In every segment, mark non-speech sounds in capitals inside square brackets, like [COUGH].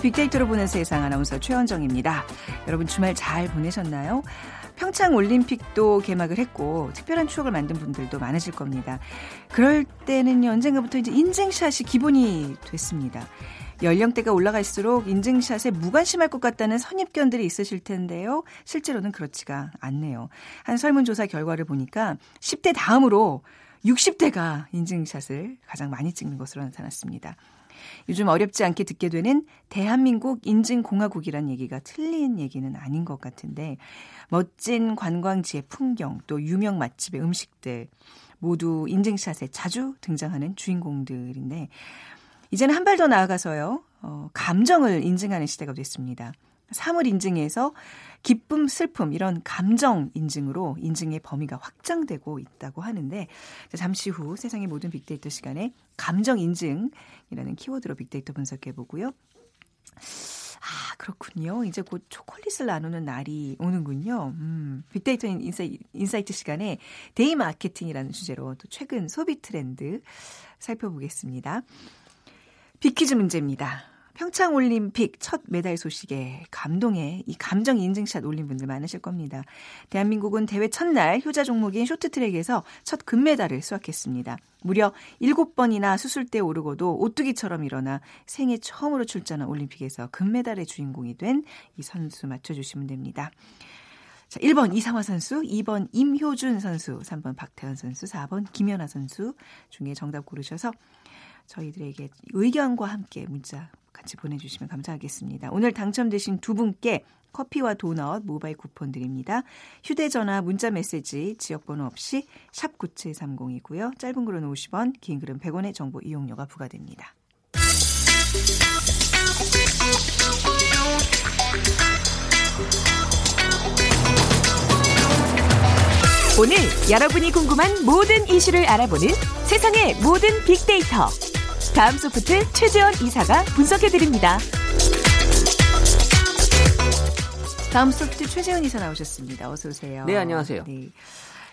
빅데이터로 보는 세상 아나운서 최원정입니다. 여러분 주말 잘 보내셨나요? 평창 올림픽도 개막을 했고 특별한 추억을 만든 분들도 많으실 겁니다. 그럴 때는요 언젠가부터 이제 인증샷이 기본이 됐습니다. 연령대가 올라갈수록 인증샷에 무관심할 것 같다는 선입견들이 있으실 텐데요. 실제로는 그렇지가 않네요. 한 설문조사 결과를 보니까 10대 다음으로 60대가 인증샷을 가장 많이 찍는 것으로 나타났습니다. 요즘 어렵지 않게 듣게 되는 대한민국 인증공화국이란 얘기가 틀린 얘기는 아닌 것 같은데 멋진 관광지의 풍경 또 유명 맛집의 음식들 모두 인증샷에 자주 등장하는 주인공들인데 이제는 한 발 더 나아가서요. 어, 감정을 인증하는 시대가 됐습니다. 사물 인증에서 기쁨, 슬픔 이런 감정 인증으로 인증의 범위가 확장되고 있다고 하는데 잠시 후 세상의 모든 빅데이터 시간에 감정 인증이라는 키워드로 빅데이터 분석해 보고요. 아, 그렇군요. 이제 곧 초콜릿을 나누는 날이 오는군요. 음, 빅데이터 insi, insight 시간에 day 마케팅이라는 주제로 또 최근 소비 트렌드 살펴보겠습니다. 빅퀴즈 문제입니다. 평창 올림픽 첫 메달 소식에 감동에 이 감정 인증샷 올린 분들 많으실 겁니다. 대한민국은 대회 첫날 효자 종목인 쇼트트랙에서 첫 금메달을 수확했습니다. 무려 7번이나 수술대에 오르고도 오뚜기처럼 일어나 생애 처음으로 출전한 올림픽에서 금메달의 주인공이 된 이 선수 맞춰주시면 됩니다. 자, 1번 이상화 선수, 2번 임효준 선수, 3번 박태현 선수, 4번 김연아 선수 중에 정답 고르셔서 저희들에게 의견과 함께 문자 같이 보내주시면 감사하겠습니다. 오늘 당첨되신 두 분께 커피와 도넛 모바일 쿠폰 드립니다. 휴대전화 문자 메시지 지역번호 없이 샵 9730이고요. 짧은 글은 50원, 긴 글은 100원의 정보 이용료가 부과됩니다. 오늘 여러분이 궁금한 모든 이슈를 알아보는 세상의 모든 빅데이터. 다음 소프트 최재원 이사가 분석해드립니다. 다음 소프트 최재원 이사 나오셨습니다. 어서 오세요. 네, 안녕하세요. 네.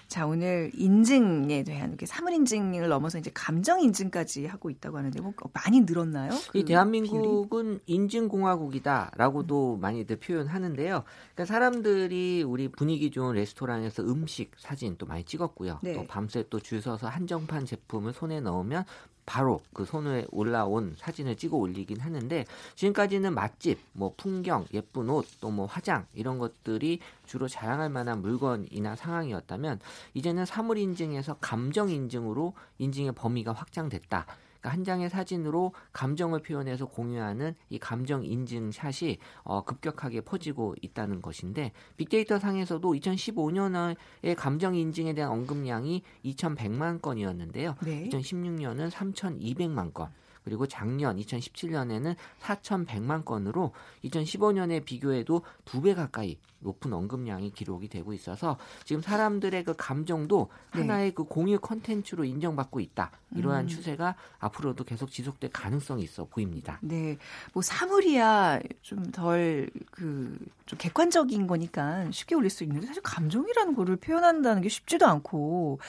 자, 오늘 인증에 대한 사물 인증을 넘어서 이제 감정 인증까지 하고 있다고 하는데 뭐 많이 늘었나요? 그 이 대한민국은 인증 공화국이다라고도 많이들 표현하는데요. 그러니까 사람들이 우리 분위기 좋은 레스토랑에서 음식 사진 또 많이 찍었고요. 네. 또 밤새 또 줄 서서 한정판 제품을 손에 넣으면 바로 그 손에 올라온 사진을 찍어 올리긴 하는데 지금까지는 맛집, 뭐 풍경, 예쁜 옷, 또 뭐 화장 이런 것들이 주로 자랑할 만한 물건이나 상황이었다면 이제는 사물 인증에서 감정 인증으로 인증의 범위가 확장됐다. 그러니까 한 장의 사진으로 감정을 표현해서 공유하는 이 감정 인증 샷이 어, 급격하게 퍼지고 있다는 것인데 빅데이터 상에서도 2015년의 감정 인증에 대한 언급량이 2,100만 건이었는데요. 네. 2016년은 3,200만 건. 그리고 작년 2017년에는 4,100만 건으로 2015년에 비교해도 두 배 가까이 높은 언급량이 기록이 되고 있어서 지금 사람들의 그 감정도 네. 하나의 그 공유 컨텐츠로 인정받고 있다. 이러한 음. 추세가 앞으로도 계속 지속될 가능성이 있어 보입니다. 네. 뭐 사물이야 좀 덜 그 좀 객관적인 거니까 쉽게 올릴 수 있는데 사실 감정이라는 거를 표현한다는 게 쉽지도 않고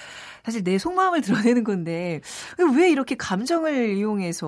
사실 내 속마음을 드러내는 건데 왜 이렇게 감정을 이용해서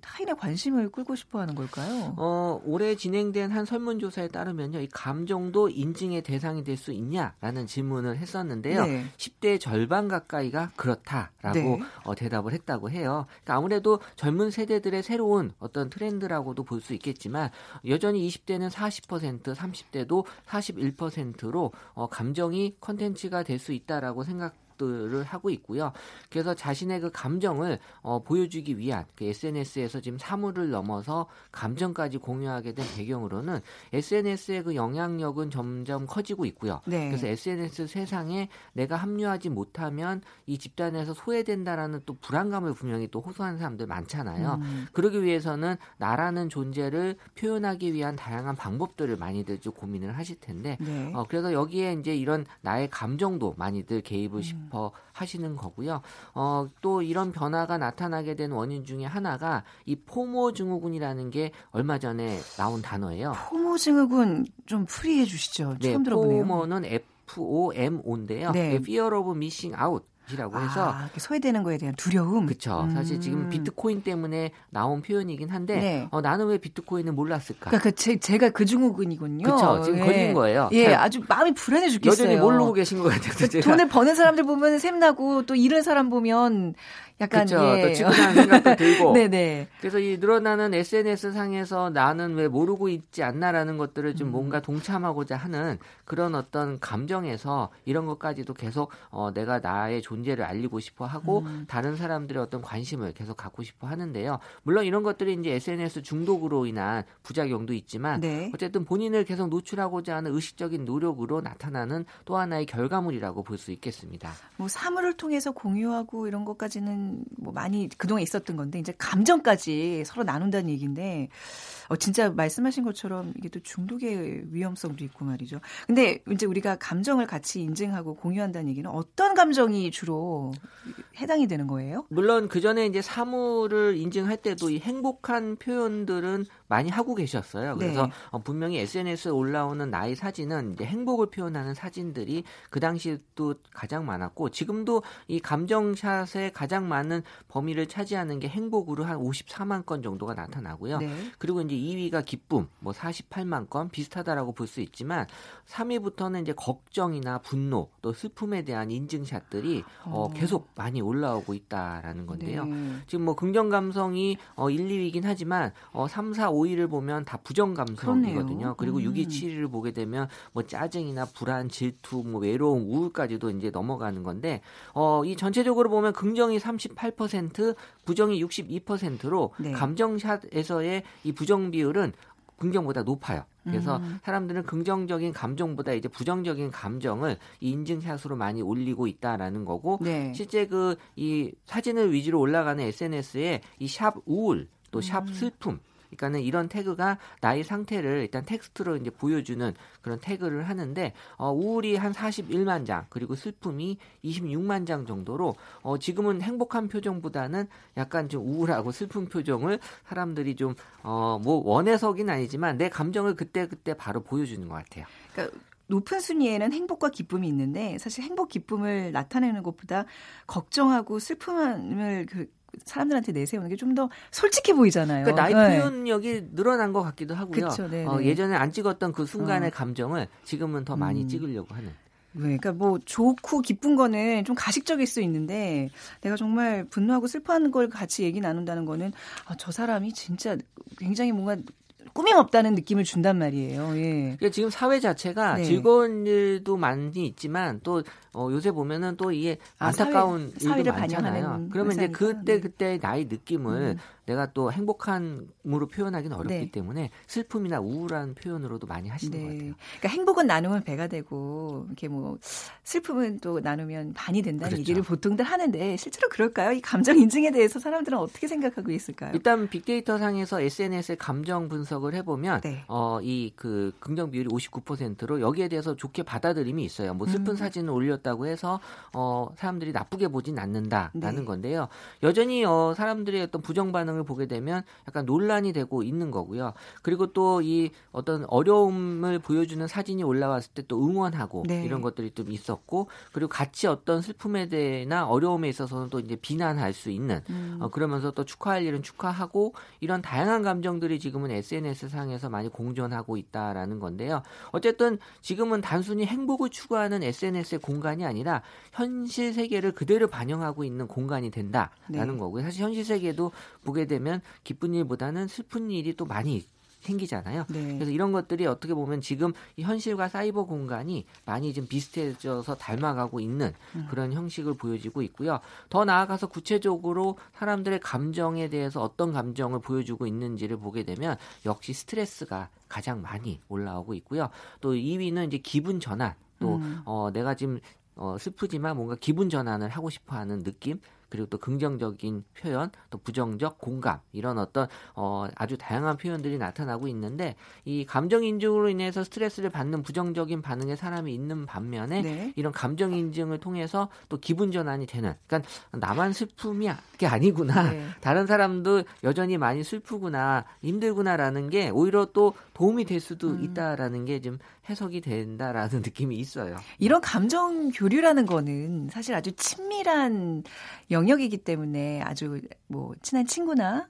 타인의 관심을 끌고 싶어 하는 걸까요? 어, 올해 진행된 한 설문조사에 따르면요. 이 감정도 인증의 대상이 될 수 있냐라는 질문을 했었는데요. 네. 10대 절반 가까이가 그렇다라고 네. 어, 대답을 했다고 해요. 그러니까 아무래도 젊은 세대들의 새로운 어떤 트렌드라고도 볼 수 있겠지만 여전히 20대는 40%, 30대도 41%로 어, 감정이 컨텐츠가 될 수 있다라고 생각 것들을 하고 있고요. 그래서 자신의 그 감정을 어, 보여주기 위한 그 SNS에서 지금 사물을 넘어서 감정까지 공유하게 된 배경으로는 SNS의 그 영향력은 점점 커지고 있고요. 네. 그래서 SNS 세상에 내가 합류하지 못하면 이 집단에서 소외된다라는 또 불안감을 분명히 또 호소하는 사람들 많잖아요. 음. 그러기 위해서는 나라는 존재를 표현하기 위한 다양한 방법들을 많이들 좀 고민을 하실 텐데, 네. 어, 그래서 여기에 이제 이런 나의 감정도 많이들 개입을 음. 싶어 하시는 거고요. 어, 또 이런 변화가 나타나게 된 원인 중에 하나가 이 포모 증후군이라는 게 얼마 전에 나온 단어예요. 포모 증후군 좀 풀이해 주시죠. 처음 네, 들어보네요. 포모는 FOMO인데요. 네. Fear of Missing Out. 것이라고 해서 아, 소외되는 거에 대한 두려움. 그렇죠. 음. 사실 지금 비트코인 때문에 나온 표현이긴 한데 네. 어, 나는 왜 비트코인을 몰랐을까? 그러니까 그 제, 제가 그 증후군이군요. 그렇죠. 지금 예. 걸린 거예요. 예, 아주 마음이 불안해 죽겠어요. 여전히 모르고 계신 것 같아요. 그 돈을 버는 사람들 보면 샘나고 또 잃은 사람 보면 약간 그쵸, 예. 또 치고나는 생각도 [LAUGHS] 들고. 네네. 그래서 이 늘어나는 SNS 상에서 나는 왜 모르고 있지 않나라는 것들을 좀 음. 뭔가 동참하고자 하는 그런 어떤 감정에서 이런 것까지도 계속 어, 내가 나의 존재를 알리고 싶어 하고 음. 다른 사람들의 어떤 관심을 계속 갖고 싶어 하는데요. 물론 이런 것들이 이제 SNS 중독으로 인한 부작용도 있지만 네. 어쨌든 본인을 계속 노출하고자 하는 의식적인 노력으로 나타나는 또 하나의 결과물이라고 볼 수 있겠습니다. 뭐 사물을 통해서 공유하고 이런 것까지는 뭐 많이 그동안 있었던 건데 이제 감정까지 서로 나눈다는 얘기인데 어 진짜 말씀하신 것처럼 이게 또 중독의 위험성도 있고 말이죠. 근데 이제 우리가 감정을 같이 인증하고 공유한다는 얘기는 어떤 감정이 주로 해당이 되는 거예요? 물론 그 전에 이제 사물을 인증할 때도 이 행복한 표현들은 많이 하고 계셨어요. 그래서 네. 어, 분명히 SNS에 올라오는 나의 사진은 이제 행복을 표현하는 사진들이 그 당시에도 가장 많았고 지금도 이 감정샷에 가장 많은 범위를 차지하는 게 행복으로 한 54만 건 정도가 나타나고요. 네. 그리고 이제 2위가 기쁨, 뭐 48만 건 비슷하다라고 볼 수 있지만 3위부터는 이제 걱정이나 분노 또 슬픔에 대한 인증샷들이 어, 어 계속 많이 올라오고 있다라는 건데요. 네. 지금 뭐 긍정 감성이 어 1, 2위이긴 하지만 어 3, 4, 5위를 보면 다 부정 감성이거든요. 그리고 음. 6위, 7위를 보게 되면 뭐 짜증이나 불안, 질투, 뭐 외로움, 우울까지도 이제 넘어가는 건데 어 이 전체적으로 보면 긍정이 38%, 부정이 62%로 네. 감정샷에서의 이 부정 비율은 긍정보다 높아요. 그래서 음. 사람들은 긍정적인 감정보다 이제 부정적인 감정을 인증샷으로 많이 올리고 있다라는 거고 네. 실제 그 이 사진을 위주로 올라가는 SNS에 이 샵 우울 또샵 음. 슬픔 그러니까는 이런 태그가 나의 상태를 일단 텍스트로 이제 보여주는 그런 태그를 하는데 어, 우울이 한 41만 장 그리고 슬픔이 26만 장 정도로 어, 지금은 행복한 표정보다는 약간 좀 우울하고 슬픈 표정을 사람들이 좀 어, 뭐 원해서긴 아니지만 내 감정을 그때 그때 바로 보여주는 것 같아요. 그러니까 높은 순위에는 행복과 기쁨이 있는데 사실 행복 기쁨을 나타내는 것보다 걱정하고 슬픔을 그 사람들한테 내세우는 게 좀 더 솔직해 보이잖아요. 그러니까 나의 네. 표현력이 늘어난 것 같기도 하고요. 그쵸, 어, 예전에 안 찍었던 그 순간의 어. 감정을 지금은 더 많이 음. 찍으려고 하는. 네, 그러니까 뭐 좋고 기쁜 거는 좀 가식적일 수 있는데 내가 정말 분노하고 슬퍼하는 걸 같이 얘기 나눈다는 거는 아, 저 사람이 진짜 굉장히 뭔가 꾸밈 없다는 느낌을 준단 말이에요. 예. 그러니까 지금 사회 자체가 네. 즐거운 일도 많이 있지만 또 어, 요새 보면은 또 이게 아, 안타까운 사회, 일도 많잖아요. 그러면 이제 그때 네. 그때 나의 느낌을 음. 내가 또 행복한으로 표현하기는 어렵기 네. 때문에 슬픔이나 우울한 표현으로도 많이 하시는 네. 것 같아요. 그러니까 행복은 나누면 배가 되고 이렇게 뭐 슬픔은 또 나누면 반이 된다는 그렇죠. 얘기를 보통들 하는데 실제로 그럴까요? 이 감정 인증에 대해서 사람들은 어떻게 생각하고 있을까요? 일단 빅데이터 상에서 SNS의 감정 분석을 해보면 네. 어, 이 그 긍정 비율이 59%로 여기에 대해서 좋게 받아들임이 있어요. 뭐 슬픈 음. 사진을 올렸다고 해서 어, 사람들이 나쁘게 보진 않는다라는 네. 건데요. 여전히 어, 사람들의 어떤 부정 반응 상황을 보게 되면 약간 논란이 되고 있는 거고요. 그리고 또 이 어떤 어려움을 보여주는 사진이 올라왔을 때 또 응원하고 네. 이런 것들이 좀 있었고 그리고 같이 어떤 슬픔에 대해나 어려움에 있어서는 또 이제 비난할 수 있는 음. 어, 그러면서 또 축하할 일은 축하하고 이런 다양한 감정들이 지금은 SNS 상에서 많이 공존하고 있다라는 건데요. 어쨌든 지금은 단순히 행복을 추구하는 SNS의 공간이 아니라 현실 세계를 그대로 반영하고 있는 공간이 된다라는 네. 거고요. 사실 현실 세계도 보게 되면 기쁜 일보다는 슬픈 일이 또 많이 생기잖아요. 네. 그래서 이런 것들이 어떻게 보면 지금 이 현실과 사이버 공간이 많이 좀 비슷해져서 닮아가고 있는 음. 그런 형식을 보여지고 있고요. 더 나아가서 구체적으로 사람들의 감정에 대해서 어떤 감정을 보여주고 있는지를 보게 되면 역시 스트레스가 가장 많이 올라오고 있고요. 또 2위는 이제 기분 전환. 또 음. 어, 내가 지금 어, 슬프지만 뭔가 기분 전환을 하고 싶어 하는 느낌 그리고 또 긍정적인 표현, 또 부정적 공감 이런 어떤 어, 아주 다양한 표현들이 나타나고 있는데 이 감정 인증으로 인해서 스트레스를 받는 부정적인 반응의 사람이 있는 반면에 네. 이런 감정 인증을 통해서 또 기분 전환이 되는 그러니까 나만 슬픔이 게 아니구나 네. 다른 사람도 여전히 많이 슬프구나 힘들구나라는 게 오히려 또 도움이 될 수도 음. 있다라는 게 좀 해석이 된다라는 [LAUGHS] 느낌이 있어요. 이런 감정 교류라는 거는 사실 아주 친밀한 영역이기 때문에 아주 뭐 친한 친구나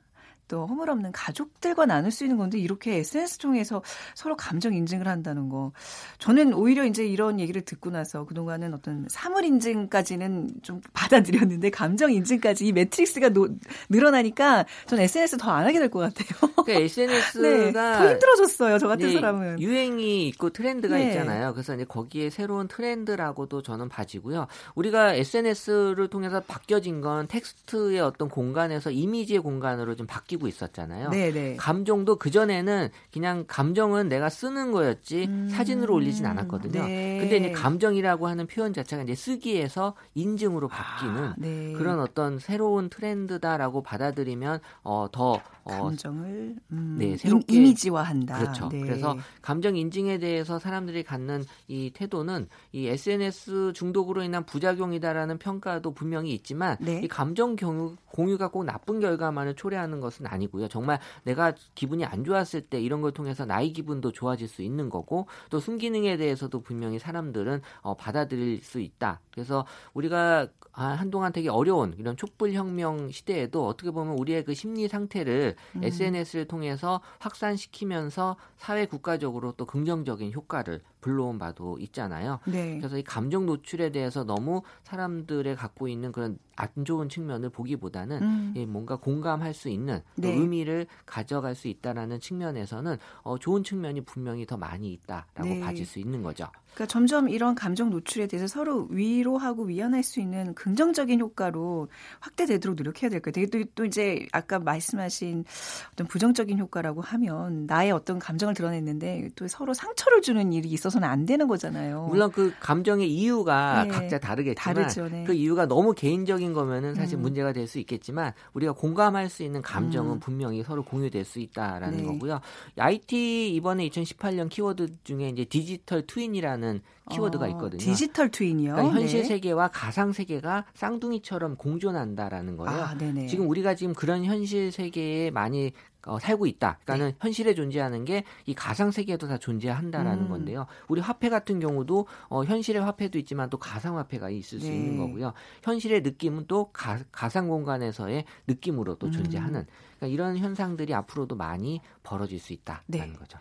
또 허물없는 가족들과 나눌 수 있는 건데 이렇게 SNS 통해서 서로 감정 인증을 한다는 거. 저는 오히려 이제 이런 얘기를 듣고 나서 그동안은 어떤 사물 인증까지는 좀 받아들였는데 감정 인증까지 이 매트릭스가 노, 늘어나니까 전 SNS 더 안 하게 될 것 같아요. 그러니까 SNS가 [LAUGHS] 네, 더 힘들어졌어요. 저 같은 사람은. 유행이 있고 트렌드가 네. 있잖아요. 그래서 이제 거기에 새로운 트렌드라고도 저는 봐지고요. 우리가 SNS를 통해서 바뀌어진 건 텍스트의 어떤 공간에서 이미지의 공간으로 좀 바뀌고 느끼고 있었잖아요. 네네. 네. 감정도 그 전에는 그냥 감정은 내가 쓰는 거였지 음. 사진으로 올리진 않았거든요. 네. 근데 이제 감정이라고 하는 표현 자체가 이제 쓰기에서 인증으로 바뀌는 아, 네. 그런 어떤 새로운 트렌드다라고 받아들이면 어, 더 어, 감정을 음, 네, 새롭게 이미지화한다. 그렇죠. 네. 그래서 감정 인증에 대해서 사람들이 갖는 이 태도는 이 SNS 중독으로 인한 부작용이다라는 평가도 분명히 있지만 네. 이 감정 공유, 공유가 꼭 나쁜 결과만을 초래하는 것은 아니고요. 정말 내가 기분이 안 좋았을 때 이런 걸 통해서 나의 기분도 좋아질 수 있는 거고 또 순기능에 대해서도 분명히 사람들은 어, 받아들일 수 있다. 그래서 우리가 한동안 되게 어려운 이런 촛불 혁명 시대에도 어떻게 보면 우리의 그 심리 상태를 음. SNS를 통해서 확산시키면서 사회 국가적으로 또 긍정적인 효과를 불러온 바도 있잖아요. 네. 그래서 이 감정 노출에 대해서 너무 사람들의 갖고 있는 그런 안 좋은 측면을 보기보다는 음. 뭔가 공감할 수 있는 네. 의미를 가져갈 수 있다라는 측면에서는 어, 좋은 측면이 분명히 더 많이 있다라고 네. 봐질 수 있는 거죠. 그러니까 점점 이런 감정 노출에 대해서 서로 위로하고 위안할 수 있는 긍정적인 효과로 확대되도록 노력해야 될 거예요. 또, 또 이제 아까 말씀하신 어떤 부정적인 효과라고 하면 나의 어떤 감정을 드러냈는데 또 서로 상처를 주는 일이 있어서는 안 되는 거잖아요. 물론 그 감정의 이유가 네. 각자 다르겠지만 다르죠, 네. 그 이유가 너무 개인적인 거면은 사실 음. 문제가 될 수 있겠지만 우리가 공감할 수 있는 감정은 음. 분명히 서로 공유될 수 있다라는 네. 거고요. IT 이번에 2018년 키워드 중에 이제 디지털 트윈이라는 라는 키워드가 어, 있거든요. 디지털 트윈이요. 그러니까 현실 네. 세계와 가상 세계가 쌍둥이처럼 공존한다라는 거예요. 아, 지금 우리가 지금 그런 현실 세계에 많이 어, 살고 있다. 그러니까는 네. 현실에 존재하는 게 이 가상 세계에도 다 존재한다라는 음. 건데요. 우리 화폐 같은 경우도 어, 현실의 화폐도 있지만 또 가상 화폐가 있을 수 네. 있는 거고요. 현실의 느낌은 또 가, 가상 공간에서의 느낌으로 또 음. 존재하는 그러니까 이런 현상들이 앞으로도 많이 벌어질 수 있다라는 네. 거죠.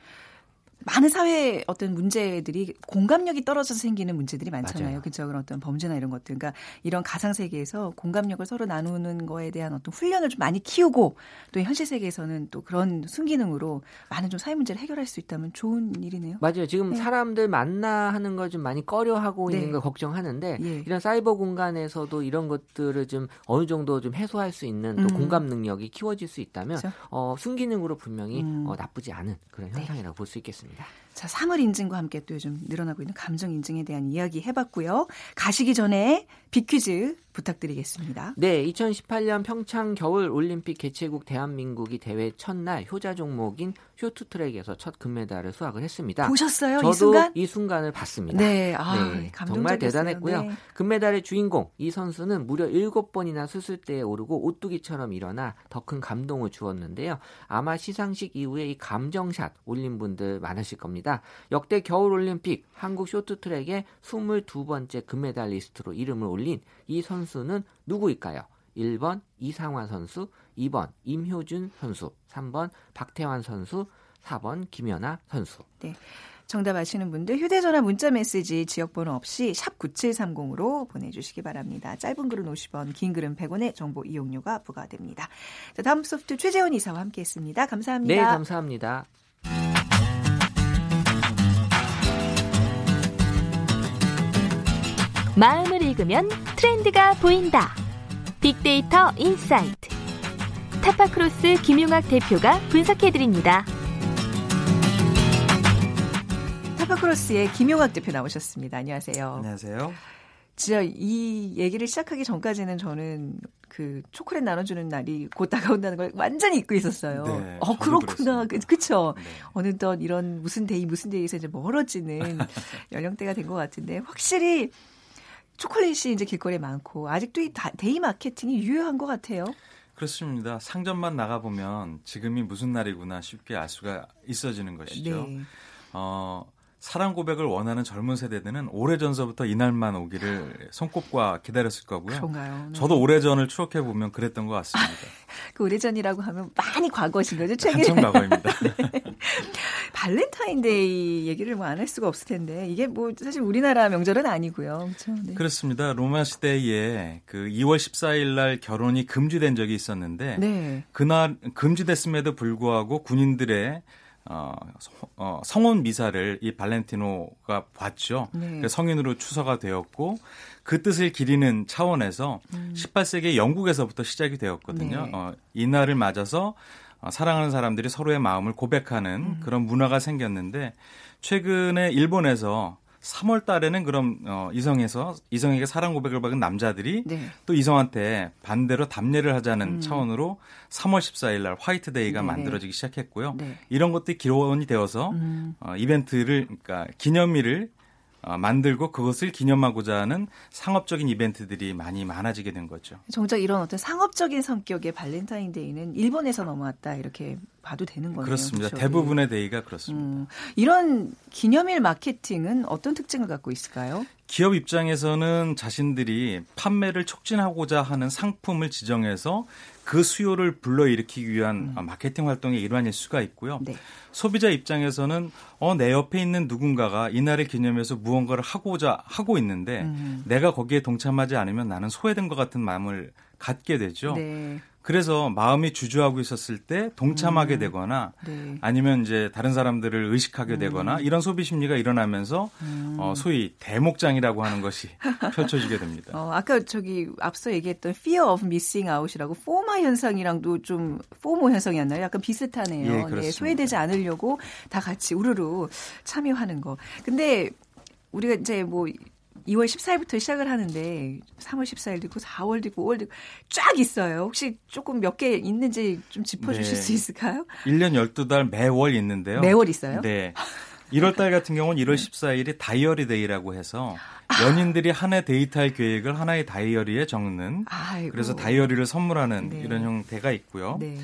많은 사회 어떤 문제들이 공감력이 떨어져서 생기는 문제들이 많잖아요. 그렇죠. 그런 어떤 범죄나 이런 것들. 그러니까 이런 가상 세계에서 공감력을 서로 나누는 거에 대한 어떤 훈련을 좀 많이 키우고 또 현실 세계에서는 또 그런 순기능으로 많은 좀 사회 문제를 해결할 수 있다면 좋은 일이네요. 맞아요. 지금 네. 사람들 만나 하는 걸 좀 많이 꺼려하고 네. 있는 걸 걱정하는데 예. 이런 사이버 공간에서도 이런 것들을 좀 어느 정도 좀 해소할 수 있는 또 음. 공감 능력이 키워질 수 있다면 그렇죠. 어, 순기능으로 분명히 음. 어, 나쁘지 않은 그런 네. 현상이라고 네. 볼수 있겠습니다. 있습니다. 자, 사물 인증과 함께 또 요즘 늘어나고 있는 감정 인증에 대한 이야기 해봤고요. 가시기 전에 비퀴즈 부탁드리겠습니다. 네, 2018년 평창 겨울 올림픽 개최국 대한민국이 대회 첫날 효자 종목인 쇼트트랙에서 첫 금메달을 수확을 했습니다. 보셨어요? 저도 이 순간? 이 순간을 봤습니다. 네, 아, 네 정말 대단했고요. 네. 금메달의 주인공 이 선수는 무려 7번이나 수술대에 오르고 오뚜기처럼 일어나 더 큰 감동을 주었는데요. 아마 시상식 이후에 이 감정샷 올린 분들 많으실 겁니다. 역대 겨울 올림픽 한국 쇼트트랙의 22번째 금메달리스트로 이름을 올린 이 선수는 누구일까요? 1번 이상화 선수, 2번 임효준 선수, 3번 박태환 선수, 4번 김연아 선수. 네. 정답 아시는 분들 휴대전화 문자 메시지 지역번호 없이 샵 9730으로 보내주시기 바랍니다. 짧은 글은 50원, 긴 글은 100원의 정보 이용료가 부과됩니다. 자, 다음소프트 최재원 이사와 함께했습니다. 감사합니다. 네, 감사합니다. 마음을 읽으면 트렌드가 보인다. 빅데이터 인사이트. 타파크로스 김용학 대표가 분석해드립니다. 타파크로스의 김용학 대표 나오셨습니다. 안녕하세요. 안녕하세요. 진짜 이 얘기를 시작하기 전까지는 저는 그 초콜릿 나눠주는 날이 곧 다가온다는 걸 완전히 잊고 있었어요. 네, 어 그렇구나, 그, 그쵸? 네. 어느덧 이런 무슨 데이 무슨 데이에서 이제 멀어지는 [LAUGHS] 연령대가 된 것 같은데 확실히 초콜릿이 이제 길거리에 많고 아직도 이 데이 마케팅이 유효한 것 같아요. 그렇습니다. 상점만 나가 보면 지금이 무슨 날이구나 쉽게 알 수가 있어지는 것이죠. 네. 어, 사랑 고백을 원하는 젊은 세대들은 오래전서부터 이날만 오기를 손꼽아 기다렸을 거고요. 그런가요? 네. 저도 오래전을 추억해 보면 그랬던 것 같습니다. 그 오래전이라고 하면 많이 과거신 거죠, 최근에. 한참 과거입니다. [LAUGHS] 네. 발렌타인데이 얘기를 뭐 안 할 수가 없을 텐데 이게 뭐 사실 우리나라 명절은 아니고요. 그렇죠? 네. 그렇습니다. 로마 시대에 그 2월 14일 날 결혼이 금지된 적이 있었는데 네. 그날 금지됐음에도 불구하고 군인들의 어, 어, 성혼 미사를 이 발렌티노가 봤죠. 네. 성인으로 추서가 되었고 그 뜻을 기리는 차원에서 음. 18세기 영국에서부터 시작이 되었거든요. 네. 어, 이날을 맞아서 어, 사랑하는 사람들이 서로의 마음을 고백하는 음. 그런 문화가 생겼는데 최근에 일본에서 3월 달에는 그럼 어, 이성에서 이성에게 사랑 고백을 받은 남자들이 네. 또 이성한테 반대로 답례를 하자는 음. 차원으로 3월 14일 날 화이트데이가 네 만들어지기 시작했고요. 네. 이런 것들이 기원이 되어서 음. 어, 이벤트를 그러니까 기념일을 어, 만들고 그것을 기념하고자 하는 상업적인 이벤트들이 많이 많아지게 된 거죠. 정작 이런 어떤 상업적인 성격의 발렌타인데이는 일본에서 넘어왔다 이렇게 봐도 되는 거네요. 그렇습니다. 그렇죠? 대부분의 데이가 그렇습니다. 음, 이런 기념일 마케팅은 어떤 특징을 갖고 있을까요? 기업 입장에서는 자신들이 판매를 촉진하고자 하는 상품을 지정해서 그 수요를 불러일으키기 위한 음. 마케팅 활동의 일환일 수가 있고요. 네. 소비자 입장에서는 어, 내 옆에 있는 누군가가 이날을 기념해서 무언가를 하고자 하고 있는데 음. 내가 거기에 동참하지 않으면 나는 소외된 것 같은 마음을 갖게 되죠. 네. 그래서 마음이 주저하고 있었을 때 동참하게 음. 되거나 네. 아니면 이제 다른 사람들을 의식하게 음. 되거나 이런 소비 심리가 일어나면서 음. 어, 소위 대목장이라고 하는 것이 [LAUGHS] 펼쳐지게 됩니다. 어, 아까 저기 앞서 얘기했던 fear of missing out이라고 포마 현상이랑도 좀 포모 현상이었나요? 약간 비슷하네요. 예, 네, 소외되지 않으려고 다 같이 우르르 참여하는 거. 근데 우리가 이제 뭐 2월 14일부터 시작을 하는데 3월 14일도 있고 4월도 있고 5월도 있고 쫙 있어요. 혹시 조금 몇 개 있는지 좀 짚어주실 네. 수 있을까요? 1년 12달 매월 있는데요. 매월 있어요? 네. 1월 달 같은 경우는 1월 14일이 다이어리 데이라고 해서 연인들이 한 해 데이트할 계획을 하나의 다이어리에 적는 아이고. 그래서 다이어리를 선물하는 네. 이런 형태가 있고요. 네.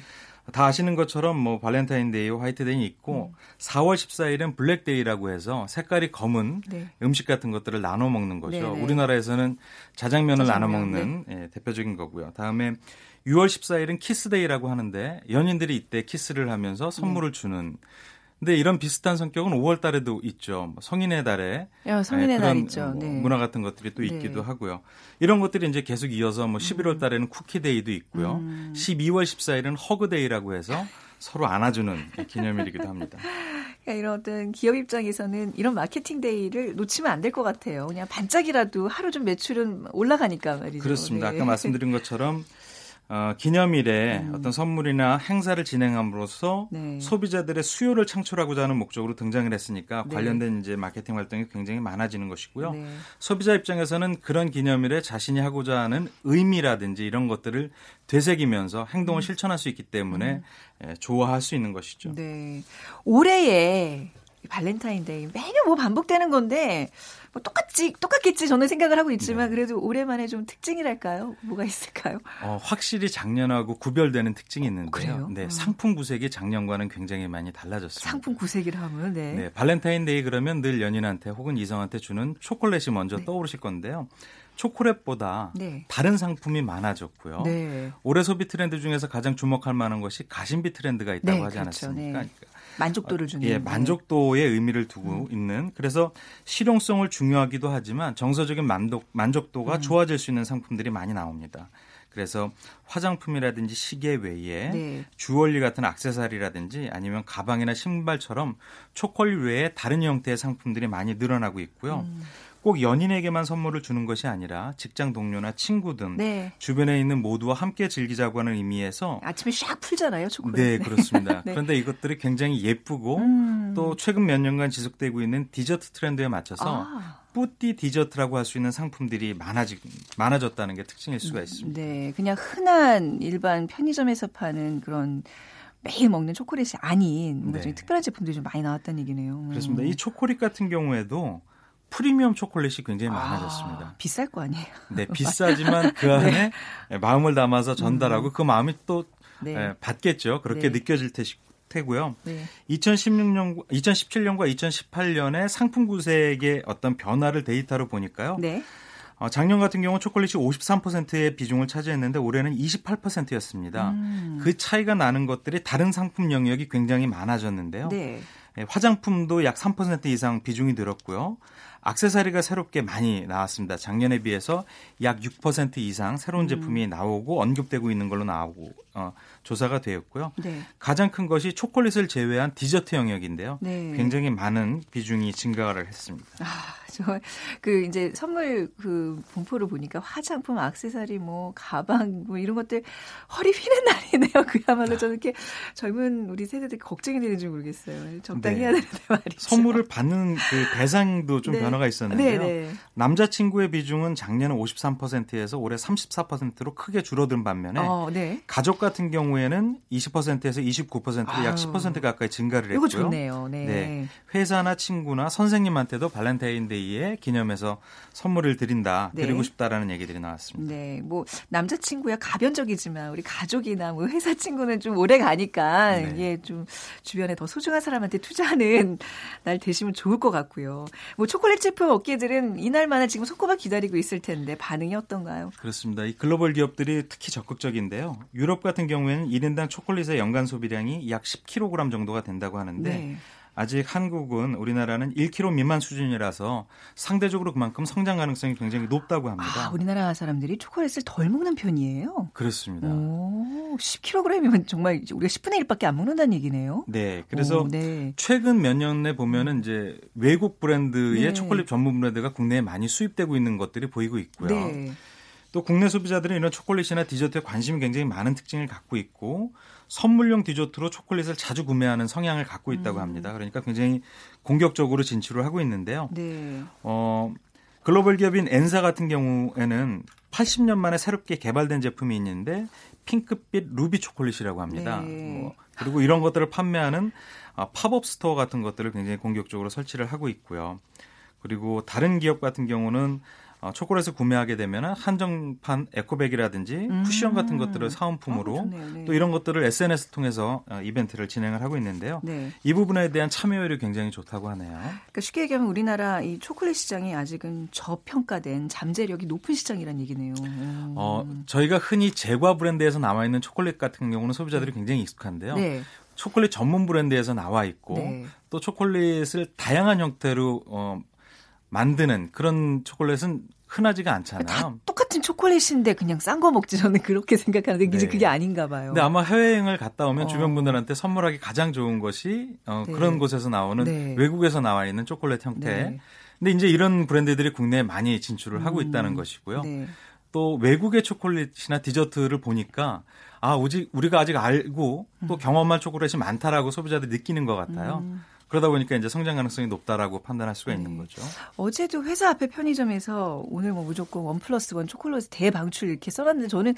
다 아시는 것처럼 뭐 발렌타인데이, 화이트데이 있고 음. 4월 14일은 블랙데이라고 해서 색깔이 검은 네. 음식 같은 것들을 나눠 먹는 거죠. 네네. 네. 우리나라에서는 자장면을 자장면, 나눠 먹는 네. 예, 대표적인 거고요. 다음에 6월 14일은 키스데이라고 하는데 연인들이 이때 키스를 하면서 선물을 네. 주는 근데 이런 비슷한 성격은 5월 달에도 있죠. 뭐 성인의 달에 야, 성인의 네, 날 있죠. 뭐 네. 문화 같은 것들이 또 네. 있기도 하고요. 이런 것들이 이제 계속 이어서 뭐 11월 음. 달에는 쿠키데이도 있고요. 음. 12월 14일은 허그데이라고 해서 서로 안아주는 기념일이기도 합니다. [LAUGHS] 그러니까 이런 어떤 기업 입장에서는 이런 마케팅 데이를 놓치면 안 될 것 같아요. 그냥 반짝이라도 하루 좀 매출은 올라가니까 말이죠. 그렇습니다. 네. 아까 말씀드린 것처럼 어, 기념일에 음. 어떤 선물이나 행사를 진행함으로써 네. 소비자들의 수요를 창출하고자 하는 목적으로 등장을 했으니까 네. 관련된 이제 마케팅 활동이 굉장히 많아지는 것이고요. 네. 소비자 입장에서는 그런 기념일에 자신이 하고자 하는 의미라든지 이런 것들을 되새기면서 행동을 음. 실천할 수 있기 때문에 음. 예, 좋아할 수 있는 것이죠. 네. 올해에 발렌타인데이 매년 뭐 반복되는 건데 뭐 똑같지 똑같겠지 저는 생각을 하고 있지만 네. 그래도 오랜만에 좀 특징이랄까요? 뭐가 있을까요? 어, 확실히 작년하고 구별되는 특징이 있는데요. 그래요? 네, 어. 상품 구색이 작년과는 굉장히 많이 달라졌습니다. 상품 구색이라 하면 네. 네, 발렌타인데이 그러면 늘 연인한테 혹은 이성한테 주는 초콜릿이 먼저 네. 떠오르실 건데요. 초콜릿보다 네. 다른 상품이 많아졌고요. 네. 올해 소비 트렌드 중에서 가장 주목할 만한 것이 가심비 트렌드가 있다고 네, 하지 그렇죠. 않았습니까? 네. 그러니까 만족도를 주는. 예, 만족도의 의미를 두고 음. 있는. 그래서 실용성을 중요하기도 하지만 정서적인 만족 만족도가 음. 좋아질 수 있는 상품들이 많이 나옵니다. 그래서 화장품이라든지 시계 외에 네. 주얼리 같은 악세사리라든지 아니면 가방이나 신발처럼 초콜릿 외에 다른 형태의 상품들이 많이 늘어나고 있고요. 음. 꼭 연인에게만 선물을 주는 것이 아니라 직장 동료나 친구 등 네. 주변에 있는 모두와 함께 즐기자고 하는 의미에서 아침에 샥 풀잖아요, 초콜릿. 네, 그렇습니다. [LAUGHS] 네. 그런데 이것들이 굉장히 예쁘고 음. 또 최근 몇 년간 지속되고 있는 디저트 트렌드에 맞춰서 아. 뿌띠 디저트라고 할 수 있는 상품들이 많아지, 많아졌다는 게 특징일 수가 음, 있습니다. 네, 그냥 흔한 일반 편의점에서 파는 그런 매일 먹는 초콜릿이 아닌 뭐 네. 좀 특별한 제품들이 좀 많이 나왔다는 얘기네요. 그렇습니다. 이 초콜릿 같은 경우에도 프리미엄 초콜릿이 굉장히 아, 많아졌습니다. 비쌀 거 아니에요? 네, [LAUGHS] 비싸지만 그 안에 네. 마음을 담아서 전달하고 음. 그 마음이 또 네. 예, 받겠죠. 그렇게 네. 느껴질 테고요. 네. 2016년, 2017년과 2018년에 상품 구색의 어떤 변화를 데이터로 보니까요. 네. 어, 작년 같은 경우 초콜릿이 53%의 비중을 차지했는데 올해는 28%였습니다. 음. 그 차이가 나는 것들이 다른 상품 영역이 굉장히 많아졌는데요. 네. 예, 화장품도 약 3% 이상 비중이 늘었고요. 악세사리가 새롭게 많이 나왔습니다. 작년에 비해서 약 6% 이상 새로운 음. 제품이 나오고 언급되고 있는 걸로 나오고 어, 조사가 되었고요. 네. 가장 큰 것이 초콜릿을 제외한 디저트 영역인데요. 네. 굉장히 많은 비중이 증가를 했습니다. 아, 저그 이제 선물 그 분포를 보니까 화장품, 악세사리, 뭐 가방 뭐 이런 것들 허리 휘는 [LAUGHS] 날이네요. 그야말로 저는 이렇게 젊은 우리 세대들 걱정이 되는지 모르겠어요. 적당히 네. 해야 되는데 [LAUGHS] 말이죠. 선물을 받는 그 대상도 좀 네. 변화가 있었는데요. 네, 네. 남자친구의 비중은 작년에 53%에서 올해 34%로 크게 줄어든 반면에 어, 네. 가족 같은 경우 에는 20%에서 29%로 약10% 가까이 증가를 했고요. 이거 좋네요. 네. 네. 회사나 친구나 선생님한테도 발렌타인데이에 기념해서 선물을 드린다, 네. 드리고 싶다라는 얘기들이 나왔습니다. 네. 뭐 남자 친구야 가변적이지만 우리 가족이나 뭐 회사 친구는 좀 오래 가니까 네. 이게 좀 주변에 더 소중한 사람한테 투자하는 [LAUGHS] 날 되시면 좋을 것 같고요. 뭐 초콜릿 제품 업계들은 이날만을 지금 손꼽아 기다리고 있을 텐데 반응이 어떤가요? 그렇습니다. 이 글로벌 기업들이 특히 적극적인데요. 유럽 같은 경우에는 1인당 초콜릿의 연간 소비량이 약 10kg 정도가 된다고 하는데 네. 아직 한국은 우리나라는 1kg 미만 수준이라서 상대적으로 그만큼 성장 가능성이 굉장히 높다고 합니다. 아, 우리나라 사람들이 초콜릿을 덜 먹는 편이에요? 그렇습니다. 오, 10kg이면 정말 우리가 10분의 1밖에 안 먹는다는 얘기네요. 네. 그래서 오, 네. 최근 몇 년에 보면은 이제 외국 브랜드의 네. 초콜릿 전문 브랜드가 국내에 많이 수입되고 있는 것들이 보이고 있고요. 네. 또 국내 소비자들은 이런 초콜릿이나 디저트에 관심이 굉장히 많은 특징을 갖고 있고 선물용 디저트로 초콜릿을 자주 구매하는 성향을 갖고 있다고 음. 합니다. 그러니까 굉장히 공격적으로 진출을 하고 있는데요. 네. 어, 글로벌 기업인 N사 같은 경우에는 80년 만에 새롭게 개발된 제품이 있는데 핑크빛 루비 초콜릿이라고 합니다. 네. 뭐, 그리고 이런 것들을 판매하는 아, 팝업 스토어 같은 것들을 굉장히 공격적으로 설치를 하고 있고요. 그리고 다른 기업 같은 경우는 어, 초콜릿을 구매하게 되면 한정판 에코백이라든지 음. 쿠션 같은 것들을 사은품으로 어, 네. 또 이런 것들을 SNS 통해서 어, 이벤트를 진행을 하고 있는데요. 네. 이 부분에 대한 참여율이 굉장히 좋다고 하네요. 그러니까 쉽게 얘기하면 우리나라 이 초콜릿 시장이 아직은 저평가된 잠재력이 높은 시장이라는 얘기네요. 음. 어, 저희가 흔히 제과 브랜드에서 나와 있는 초콜릿 같은 경우는 소비자들이 굉장히 익숙한데요. 네. 초콜릿 전문 브랜드에서 나와 있고 네. 또 초콜릿을 다양한 형태로 어, 만드는 그런 초콜릿은 흔하지가 않잖아요. 다 똑같은 초콜릿인데 그냥 싼 거 먹지 저는 그렇게 생각하는데 네. 이제 그게 아닌가 봐요. 근데 아마 해외여행을 갔다 오면 어. 주변 분들한테 선물하기 가장 좋은 것이 어, 네. 그런 곳에서 나오는 네. 외국에서 나와 있는 초콜릿 형태. 네. 근데 이제 이런 브랜드들이 국내에 많이 진출을 음. 하고 있다는 것이고요. 네. 또 외국의 초콜릿이나 디저트를 보니까 아, 우리가 아직 알고 또 음. 경험할 초콜릿이 많다라고 소비자들이 느끼는 것 같아요. 음. 그러다 보니까 이제 성장 가능성이 높다라고 판단할 수가 있는 네. 거죠. 어제도 회사 앞에 편의점에서 오늘 뭐 무조건 원 플러스 원 초콜릿 대방출 이렇게 써놨는데 저는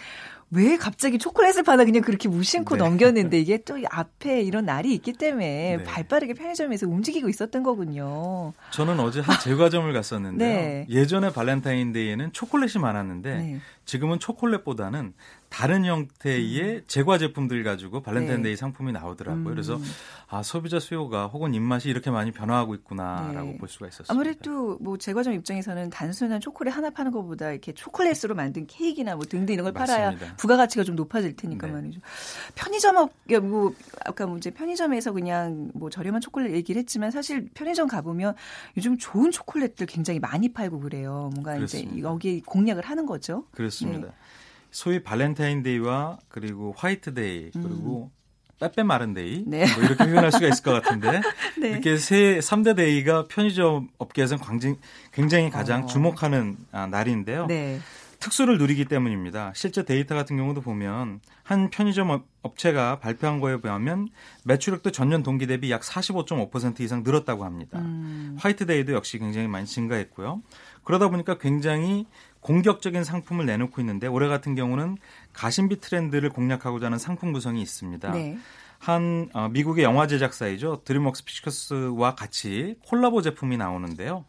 왜 갑자기 초콜릿을 받아 그냥 그렇게 무심코 네. 넘겼는데 이게 또 앞에 이런 날이 있기 때문에 네. 발빠르게 편의점에서 움직이고 있었던 거군요. 저는 어제 한 제과점을 갔었는데요. [LAUGHS] 네. 예전에 발렌타인데이에는 초콜릿이 많았는데 네. 지금은 초콜릿보다는 다른 형태의 음. 제과 제품들 가지고 발렌타인데이 네. 상품이 나오더라고요. 음. 그래서 아 소비자 수요가 혹은 입맛이 이렇게 많이 변화하고 있구나라고 네. 볼 수가 있었습니다. 아무래도 뭐 제과점 입장에서는 단순한 초콜릿 하나 파는 것보다 이렇게 초콜릿으로 만든 케이크나 뭐 등등 이런 걸 팔아야 부가가치가 좀 높아질 테니까 네. 말이죠. 편의점 업, 뭐 아까 뭐 이제 편의점에서 그냥 뭐 저렴한 초콜릿 얘기를 했지만 사실 편의점 가보면 요즘 좋은 초콜릿들 굉장히 많이 팔고 그래요. 뭔가 그렇습니다. 이제 여기에 공략을 하는 거죠. 그렇습니다. 네. 소위 발렌타인데이와 그리고 화이트데이 그리고 음. 빼빼 마른데이 네. 뭐 이렇게 표현할 수가 있을 것 같은데 [LAUGHS] 네. 이렇게 세 3대 데이가 편의점 업계에서는 굉장히, 굉장히 가장 어. 주목하는 아, 날인데요. 네. 특수를 누리기 때문입니다. 실제 데이터 같은 경우도 보면 한 편의점 업체가 발표한 거에 의하면 매출액도 전년 동기 대비 약 45.5% 이상 늘었다고 합니다. 음. 화이트데이도 역시 굉장히 많이 증가했고요. 그러다 보니까 굉장히 공격적인 상품을 내놓고 있는데 올해 같은 경우는 가심비 트렌드를 공략하고자 하는 상품 구성이 있습니다. 네. 한 어, 미국의 영화 제작사이죠 드림웍스 픽처스와 같이 콜라보 제품이 나오는데요.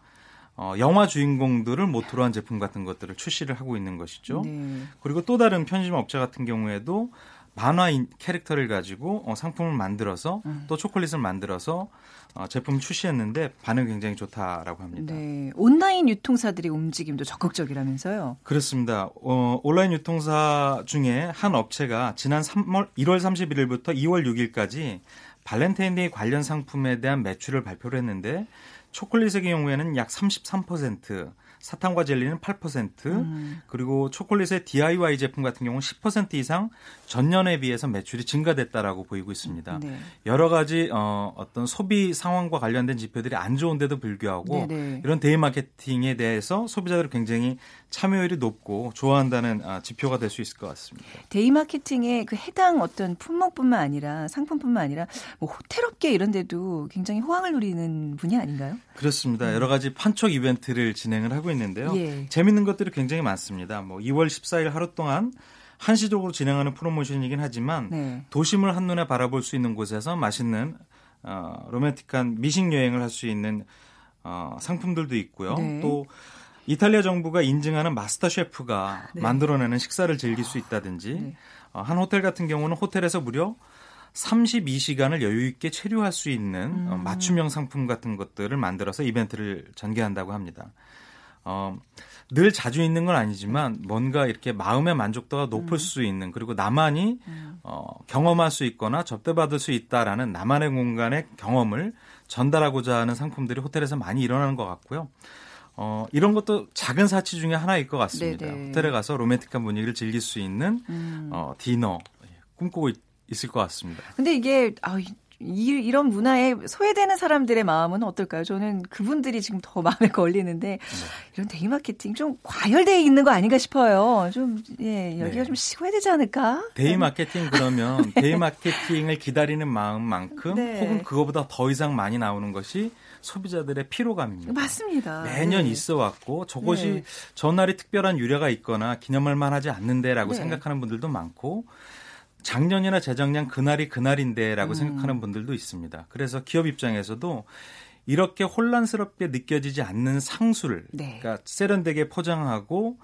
어, 영화 주인공들을 모토로 한 제품 같은 것들을 출시를 하고 있는 것이죠. 네. 그리고 또 다른 편의점 업체 같은 경우에도 만화 캐릭터를 가지고 어, 상품을 만들어서 음. 또 초콜릿을 만들어서 어, 제품 출시했는데 반응이 굉장히 좋다라고 합니다. 네, 온라인 유통사들의 움직임도 적극적이라면서요? 그렇습니다. 어, 온라인 유통사 중에 한 업체가 지난 3월 1월 31일부터 2월 6일까지 발렌타인데이 관련 상품에 대한 매출을 발표를 했는데 초콜릿의 경우에는 약 33%, 사탕과 젤리는 8%, 음. 그리고 초콜릿의 DIY 제품 같은 경우는 10% 이상 전년에 비해서 매출이 증가됐다라고 보이고 있습니다. 네. 여러 가지 어, 어떤 소비 상황과 관련된 지표들이 안 좋은데도 불구하고 네네. 이런 데이 마케팅에 대해서 소비자들이 굉장히 참여율이 높고 좋아한다는 아, 지표가 될 수 있을 것 같습니다. 데이 마케팅에 그 해당 어떤 품목뿐만 아니라 상품뿐만 아니라 뭐 호텔업계 이런 데도 굉장히 호황을 누리는 부분이 아닌가요? 그렇습니다. 음. 여러 가지 판촉 이벤트를 진행을 하고 있는데요. 예. 재밌는 것들이 굉장히 많습니다. 뭐 2월 14일 하루 동안 한시적으로 진행하는 프로모션이긴 하지만 네. 도심을 한눈에 바라볼 수 있는 곳에서 맛있는 어, 로맨틱한 미식 여행을 할 수 있는 어, 상품들도 있고요. 네. 또 이탈리아 정부가 인증하는 마스터 셰프가 네. 만들어내는 식사를 즐길 수 있다든지 네. 어, 한 호텔 같은 경우는 호텔에서 무려 32시간을 여유 있게 체류할 수 있는 어, 음. 맞춤형 상품 같은 것들을 만들어서 이벤트를 전개한다고 합니다. 어, 늘 자주 있는 건 아니지만 뭔가 이렇게 마음의 만족도가 높을 음. 수 있는 그리고 나만이 음. 어, 경험할 수 있거나 접대받을 수 있다라는 나만의 공간의 경험을 전달하고자 하는 상품들이 호텔에서 많이 일어나는 것 같고요. 어, 이런 것도 작은 사치 중에 하나일 것 같습니다. 네네. 호텔에 가서 로맨틱한 분위기를 즐길 수 있는 음. 어, 디너 꿈꾸고 있, 있을 것 같습니다. 근데 이게 아, 이, 이런 문화에 소외되는 사람들의 마음은 어떨까요? 저는 그분들이 지금 더 마음에 걸리는데 네. 이런 데이 마케팅 좀 과열돼 있는 거 아닌가 싶어요. 좀 예, 열기가 네. 좀 식어야 되지 않을까? 데이 마케팅 그러면 [LAUGHS] 네. 데이 마케팅을 기다리는 마음만큼 네. 혹은 그거보다 더 이상 많이 나오는 것이 소비자들의 피로감입니다. 맞습니다. 매년 네. 있어 왔고 저것이 네. 저 날이 특별한 유래가 있거나 기념할 만하지 않는데라고 생각하는 분들도 많고 작년이나 재작년 그날이 그날인데라고 음. 생각하는 분들도 있습니다. 그래서 기업 입장에서도 이렇게 혼란스럽게 느껴지지 않는 상술을 네. 그러니까 세련되게 포장하고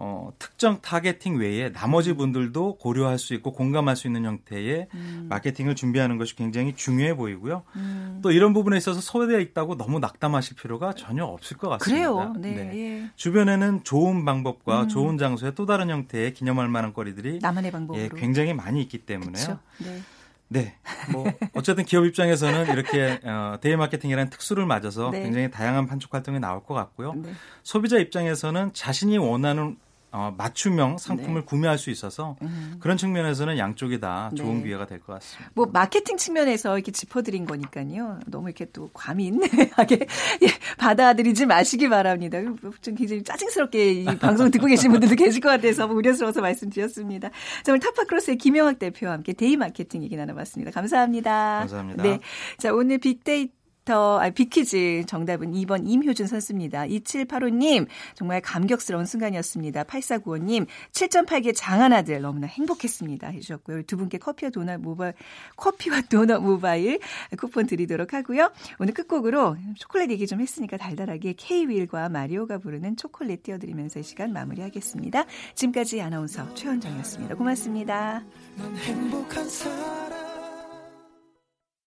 어, 특정 targeting 외에 나머지 분들도 고려할 수 있고 공감할 수 있는 형태의 음. 마케팅을 준비하는 것이 굉장히 중요해 보이고요. 음. 또 이런 부분에 있어서 소외되어 있다고 너무 낙담하실 필요가 전혀 없을 것 같습니다. 그래요. 네. 네. 예. 주변에는 좋은 방법과 음. 좋은 장소에 또 다른 형태의 기념할 만한 거리들이 나만의 방법으로 예, 굉장히 많이 있기 때문에요. 네. 네. 뭐 어쨌든 기업 입장에서는 이렇게 어, 데이 마케팅이라는 특수를 맞아서 네. 굉장히 다양한 판촉 활동이 나올 것 같고요. 네. 소비자 입장에서는 자신이 원하는 어, 맞춤형 상품을 네. 구매할 수 있어서 음. 그런 측면에서는 양쪽이 다 좋은 네. 기회가 될 것 같습니다. 뭐 마케팅 측면에서 이렇게 짚어드린 거니까요. 너무 이렇게 또 과민하게 [LAUGHS] 예, 받아들이지 마시기 바랍니다. 좀 굉장히 짜증스럽게 이 [LAUGHS] 방송 듣고 계신 분들도 계실 것 같아서 우려스러워서 말씀드렸습니다. 자, 오늘 타파크로스의 김영학 대표와 함께 데이 마케팅 얘기 나눠봤습니다. 감사합니다. 감사합니다. 네. 자, 오늘 빅데이터 빅터, 아, 빅퀴즈 정답은 2번 임효준 선수입니다. 2785님, 정말 감격스러운 순간이었습니다. 8495님, 7전8기 장한 아들 너무나 행복했습니다. 해주셨고요. 두 분께 커피와 도넛 모바일, 커피와 도넛 모바일 쿠폰 드리도록 하고요. 오늘 끝곡으로 초콜릿 얘기 좀 했으니까 달달하게 K-윌과 마리오가 부르는 초콜릿 띄워드리면서 이 시간 마무리하겠습니다. 지금까지 아나운서 최원정이었습니다. 고맙습니다.